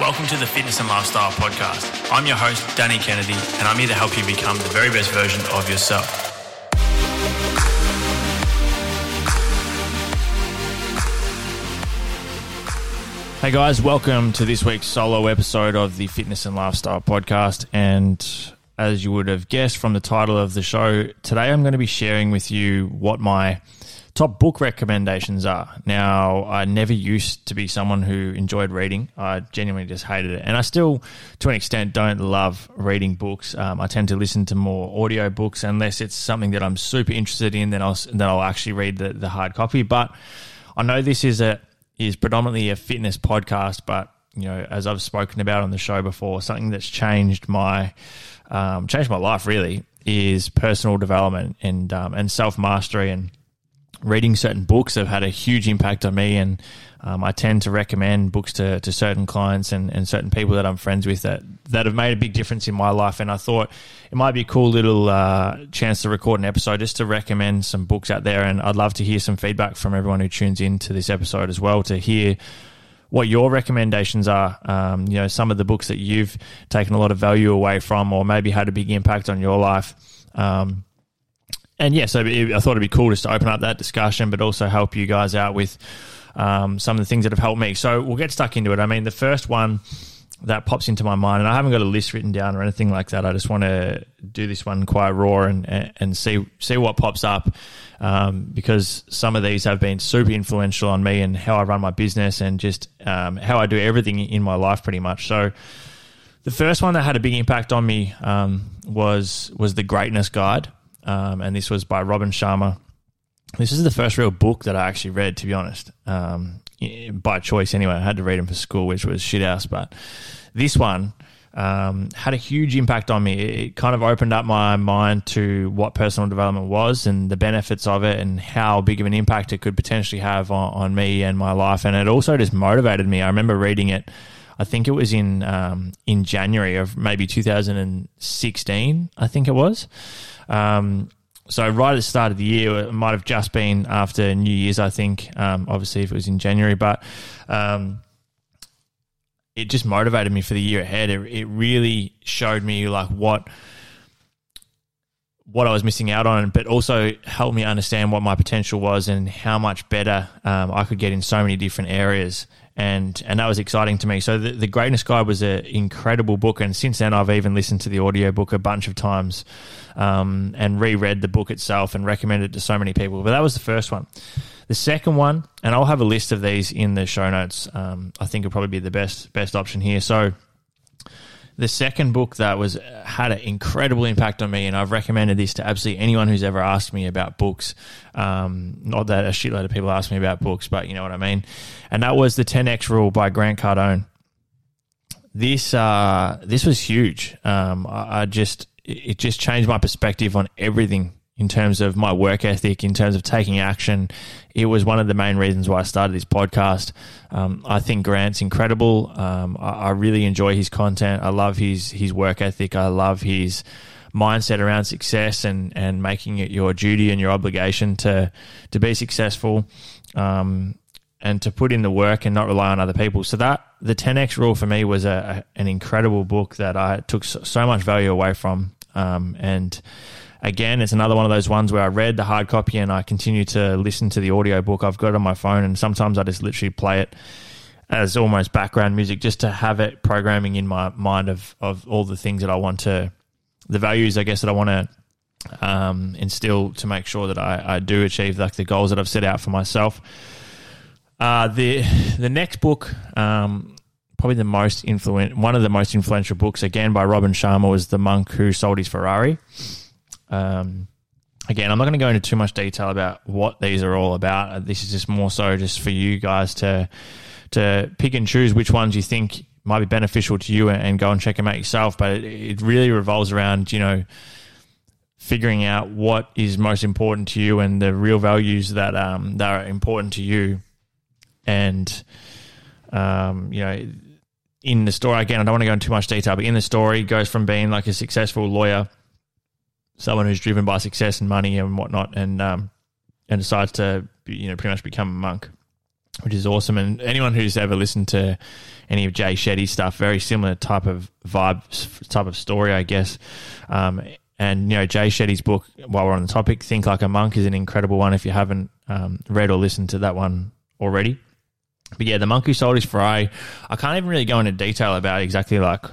Welcome to the Fitness and Lifestyle Podcast. I'm your host, Danny Kennedy, and I'm here to help you become the very best version of yourself. Hey guys, welcome to this week's solo episode of the Fitness and Lifestyle Podcast. And as you would have guessed from the title of the show, today I'm going to be sharing with you what my top book recommendations are. Now, I never used to be someone who enjoyed reading. I genuinely just hated it. And I still, to an extent, don't love reading books. Um, I tend to listen to more audio books unless it's something that I'm super interested in, then I'll, then I'll actually read the, the hard copy. But I know this is a is predominantly a fitness podcast, but you know, as I've spoken about on the show before, something that's changed my um, changed my life really is personal development and um, and self mastery and reading certain books have had a huge impact on me and um, I tend to recommend books to, to certain clients and, and certain people that I'm friends with that, that have made a big difference in my life. And I thought it might be a cool little uh, chance to record an episode just to recommend some books out there. And I'd love to hear some feedback from everyone who tunes in to this episode as well to hear what your recommendations are. Um, you know, some of the books that you've taken a lot of value away from or maybe had a big impact on your life. Um, and yeah, so I thought it'd be cool just to open up that discussion, but also help you guys out with um, some of the things that have helped me. So we'll get stuck into it. I mean, the first one that pops into my mind, and I haven't got a list written down or anything like that. I just want to do this one quite raw and and see see what pops up, um, because some of these have been super influential on me and how I run my business and just um, how I do everything in my life, pretty much. So. The first one that had a big impact on me um, was was the Greatness Guide um, and this was by Robin Sharma. This is the first real book that I actually read, to be honest, um, by choice anyway. I had to read them for school, which was shit house, but this one um, had a huge impact on me. It kind of opened up my mind to what personal development was and the benefits of it and how big of an impact it could potentially have on, on me and my life. And it also just motivated me. I remember reading it. I think it was in um, in January of maybe 2016. I think it was, um, so right at the start of the year, it might have just been after New Year's, I think. Um, obviously, if it was in January, but um, it just motivated me for the year ahead. It, it, really showed me like what what I was missing out on, but also helped me understand what my potential was and how much better um, I could get in so many different areas and and that was exciting to me. So the, the Greatness Guide was an incredible book, and since then I've even listened to the audiobook a bunch of times, um, and reread the book itself and recommended it to so many people. But that was the first one. The second one, and I'll have a list of these in the show notes. Um, I think it'll probably be the best best option here. So the second book that was had an incredible impact on me, and I've recommended this to absolutely anyone who's ever asked me about books. Um, not that a shitload of people ask me about books, but you know what I mean. And that was the 10x Rule by Grant Cardone. This uh, this was huge. Um, I, I just it just changed my perspective on everything in terms of my work ethic, in terms of taking action. It was one of the main reasons why I started this podcast. Um, I think Grant's incredible. Um, I, I, really enjoy his content. I love his his work ethic. I love his mindset around success and and making it your duty and your obligation to to be successful. Um, and to put in the work and not rely on other people. So that the 10x rule for me was a, a an incredible book that I took so, so much value away from. Um, and again, it's another one of those ones where I read the hard copy and I continue to listen to the audio book. I've got it on my phone, and sometimes I just literally play it as almost background music just to have it programming in my mind of, of all the things that I want to, the values, I guess, that I want to um, instill to make sure that I, I do achieve like the goals that I've set out for myself. Uh, the the next book, um, probably the most influential, one of the most influential books, again by Robin Sharma, was The Monk Who Sold His Ferrari. Um, again, I'm not going to go into too much detail about what these are all about. Uh, this is just more so just for you guys to to pick and choose which ones you think might be beneficial to you and, go and check them out yourself. But it, it really revolves around you know figuring out what is most important to you and the real values that um, that are important to you, and um, you know. In the story, again, I don't want to go into too much detail, but in the story, goes from being like a successful lawyer someone who's driven by success and money and whatnot, and um, and decides to you know pretty much become a monk. which is awesome. And anyone who's ever listened to any of Jay Shetty's stuff, very similar type of vibe, type of story, I guess. Um, and you know, Jay Shetty's book, while we're on the topic, Think Like a Monk, is an incredible one. If you haven't um, read or listened to that one already, but yeah, the monk who sold his fry. I can't even really go into detail about exactly like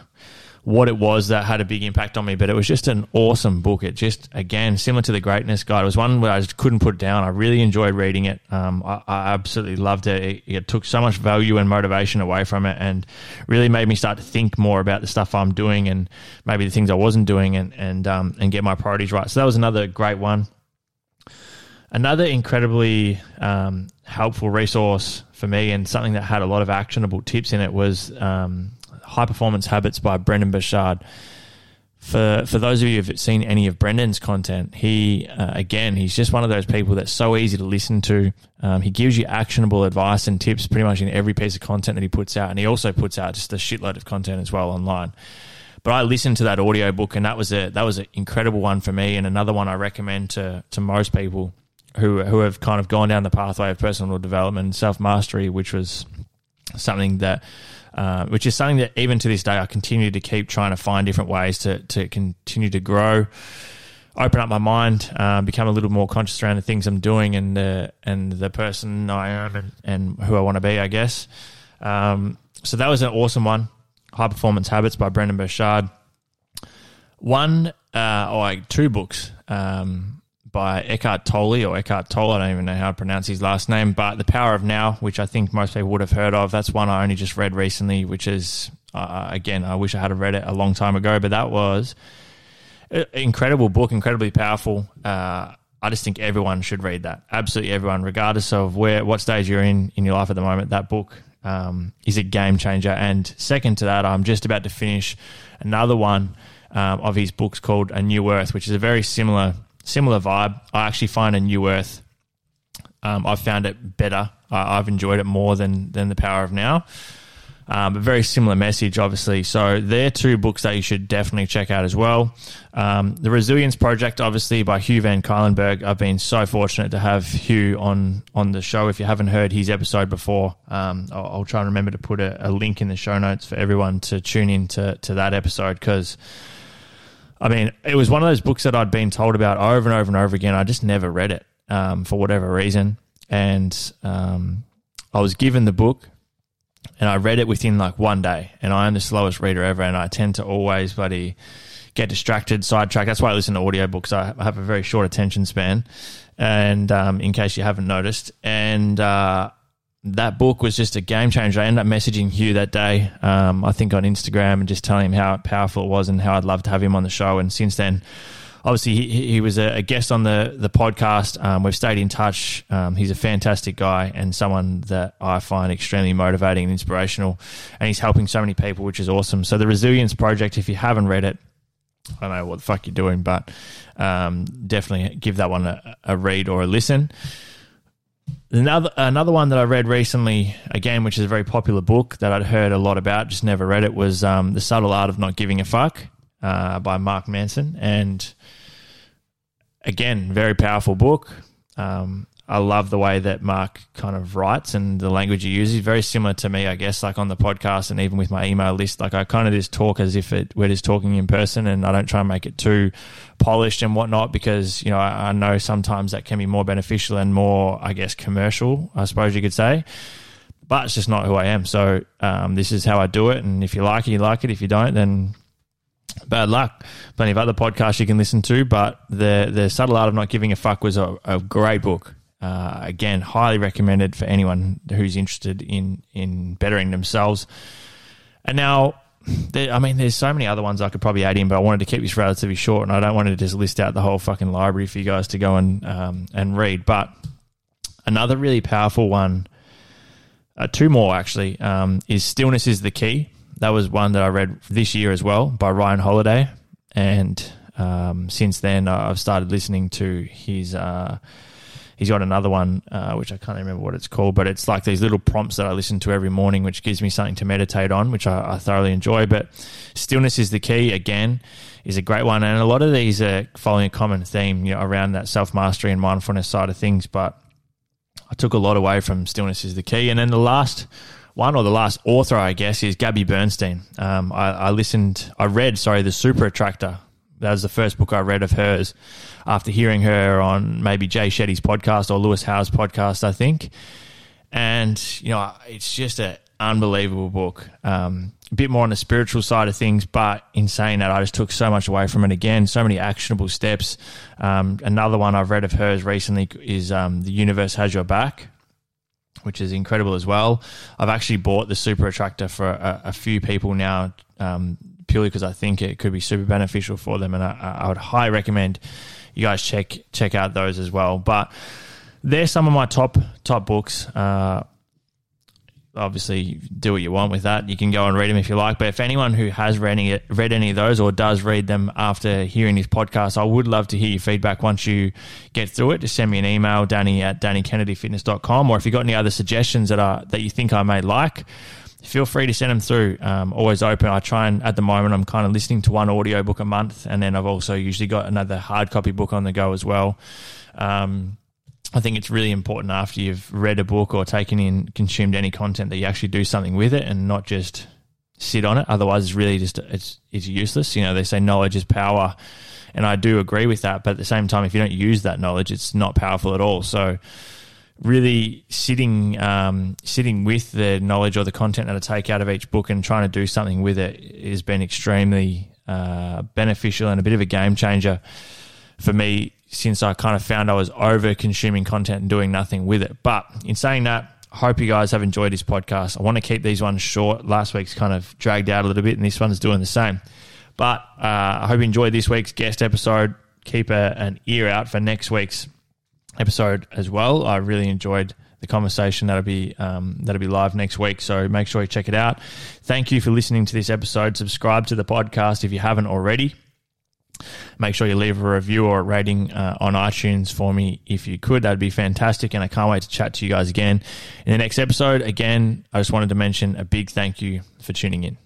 what it was that had a big impact on me, but it was just an awesome book. It just, again, similar to the Greatness Guide, it was one where I just couldn't put down. I really enjoyed reading it. Um, I, I, absolutely loved it. it. it. took so much value and motivation away from it and really made me start to think more about the stuff I'm doing and maybe the things I wasn't doing and, and, um, and get my priorities right. So that was another great one. Another incredibly um, helpful resource for me and something that had a lot of actionable tips in it was um, High Performance Habits by Brendon Burchard. For for those of you who've seen any of Brendon's content, he uh, again he's just one of those people that's so easy to listen to. Um, he gives you actionable advice and tips pretty much in every piece of content that he puts out, and he also puts out just a shitload of content as well online. But I listened to that audio book, and that was a that was an incredible one for me, and another one I recommend to to most people who who have kind of gone down the pathway of personal development, self mastery, which was something that uh, which is something that even to this day I continue to keep trying to find different ways to to continue to grow, open up my mind, uh, become a little more conscious around the things I'm doing and the and the person I am and, and who I want to be, I guess. Um, so that was an awesome one, High Performance Habits by Brendon Burchard. One uh, or like two books. Um, by Eckhart Tolle or Eckhart Tolle. I don't even know how to pronounce his last name, but The Power of Now, which I think most people would have heard of. That's one I only just read recently, which is, uh, again, I wish I had read it a long time ago, but that was an incredible book, incredibly powerful. Uh, I just think everyone should read that. Absolutely everyone, regardless of where, what stage you're in in your life at the moment. That book um, is a game changer. And second to that, I'm just about to finish another one um, of his books called A New Earth, which is a very similar similar vibe. I actually find a New Earth. Um, I've found it better. I, have enjoyed it more than than the Power of Now. Um, but very similar message, obviously. So they're two books that you should definitely check out as well. Um, the Resilience Project, obviously, by Hugh Van Cuylenburg. I've been so fortunate to have Hugh on on the show. If you haven't heard his episode before, um, I'll, I'll, try and remember to put a, a, link in the show notes for everyone to tune in to, to that episode because I mean, it was one of those books that I'd been told about over and over and over again. I just never read it um, for whatever reason. And um, I was given the book and I read it within like one day. And I am the slowest reader ever. And I tend to always, buddy, get distracted, sidetracked. That's why I listen to audiobooks. I have a very short attention span. And um, in case you haven't noticed, and uh, that book was just a game changer. I ended up messaging Hugh that day, um, I think on Instagram, and just telling him how powerful it was and how I'd love to have him on the show. And since then, obviously, he, he was a, guest on the the podcast. Um, we've stayed in touch. Um, he's a fantastic guy and someone that I find extremely motivating and inspirational. And he's helping so many people, which is awesome. So the Resilience Project, if you haven't read it, I don't know what the fuck you're doing, but um, definitely give that one a, a read or a listen. Another another one that I read recently, again, which is a very popular book that I'd heard a lot about, just never read it, was um, The Subtle Art of Not Giving a Fuck uh, by Mark Manson. And again, very powerful book. Um, I love the way that Mark kind of writes and the language he uses. Very similar to me, I guess, like on the podcast and even with my email list. Like I kind of just talk as if it, we're just talking in person and I don't try and make it too polished and whatnot because, you know, I, I know sometimes that can be more beneficial and more, I guess, commercial, I suppose you could say. But it's just not who I am. So um, this is how I do it. And if you like it, you like it. If you don't, then bad luck. Plenty of other podcasts you can listen to, but the the subtle art of not giving a fuck was a, a great book. Uh, again, highly recommended for anyone who's interested in in bettering themselves. And now, there, I mean, there's so many other ones I could probably add in, but I wanted to keep this relatively short, and I don't want to just list out the whole fucking library for you guys to go and um, and read. But another really powerful one, uh, two more actually, um, is "Stillness is the Key." That was one that I read this year as well by Ryan Holiday, and um, since then I've started listening to his. Uh, he's got another one uh, which I can't remember what it's called, but it's like these little prompts that I listen to every morning, which gives me something to meditate on, which I, I thoroughly enjoy. But stillness is the key. Again, is a great one, and a lot of these are following a common theme, you know, around that self mastery and mindfulness side of things. But I took a lot away from Stillness is the Key. And then the last one, or the last author, I guess, is Gabby Bernstein. Um, I, I listened, I read, sorry, The Super Attractor. That was the first book I read of hers after hearing her on maybe Jay Shetty's podcast or Lewis Howes' podcast, I think. And, you know, it's just an unbelievable book. Um, a bit more on the spiritual side of things, but in saying that, I just took so much away from it again. So many actionable steps. Um, another one I've read of hers recently is um, The Universe Has Your Back, which is incredible as well. I've actually bought the Super Attractor for a, a few people now, um, purely because I think it could be super beneficial for them, and I, I would highly recommend you guys check check out those as well. But they're some of my top top books. Uh, obviously, do what you want with that. You can go and read them if you like. But if anyone who has read any, read any of those or does read them after hearing this podcast, I would love to hear your feedback once you get through it. Just send me an email, Danny at DannyKennedyFitness.com. Or if you've got any other suggestions that are that you think I may like, feel free to send them through. Um, always open. I try and at the moment I'm kind of listening to one audio book a month, and then I've also usually got another hard copy book on the go as well. Um, I think it's really important after you've read a book or taken in, consumed any content that you actually do something with it and not just sit on it. Otherwise, it's really just it's it's useless. You know, they say knowledge is power, and I do agree with that. But at the same time, if you don't use that knowledge, it's not powerful at all. So, really sitting um, sitting with the knowledge or the content that I take out of each book and trying to do something with it has been extremely uh, beneficial and a bit of a game changer for me since I kind of found I was over consuming content and doing nothing with it. But in saying that, hope you guys have enjoyed this podcast. I want to keep these ones short. Last week's kind of dragged out a little bit, and this one's doing the same. But uh, I hope you enjoyed this week's guest episode. Keep a, an ear out for next week's episode as well. I really enjoyed the conversation that'll be um, that'll be live next week. So make sure you check it out. Thank you for listening to this episode. Subscribe to the podcast if you haven't already. Make sure you leave a review or a rating uh, on iTunes for me if you could. That'd be fantastic. And I can't wait to chat to you guys again in the next episode. Again, I just wanted to mention a big thank you for tuning in.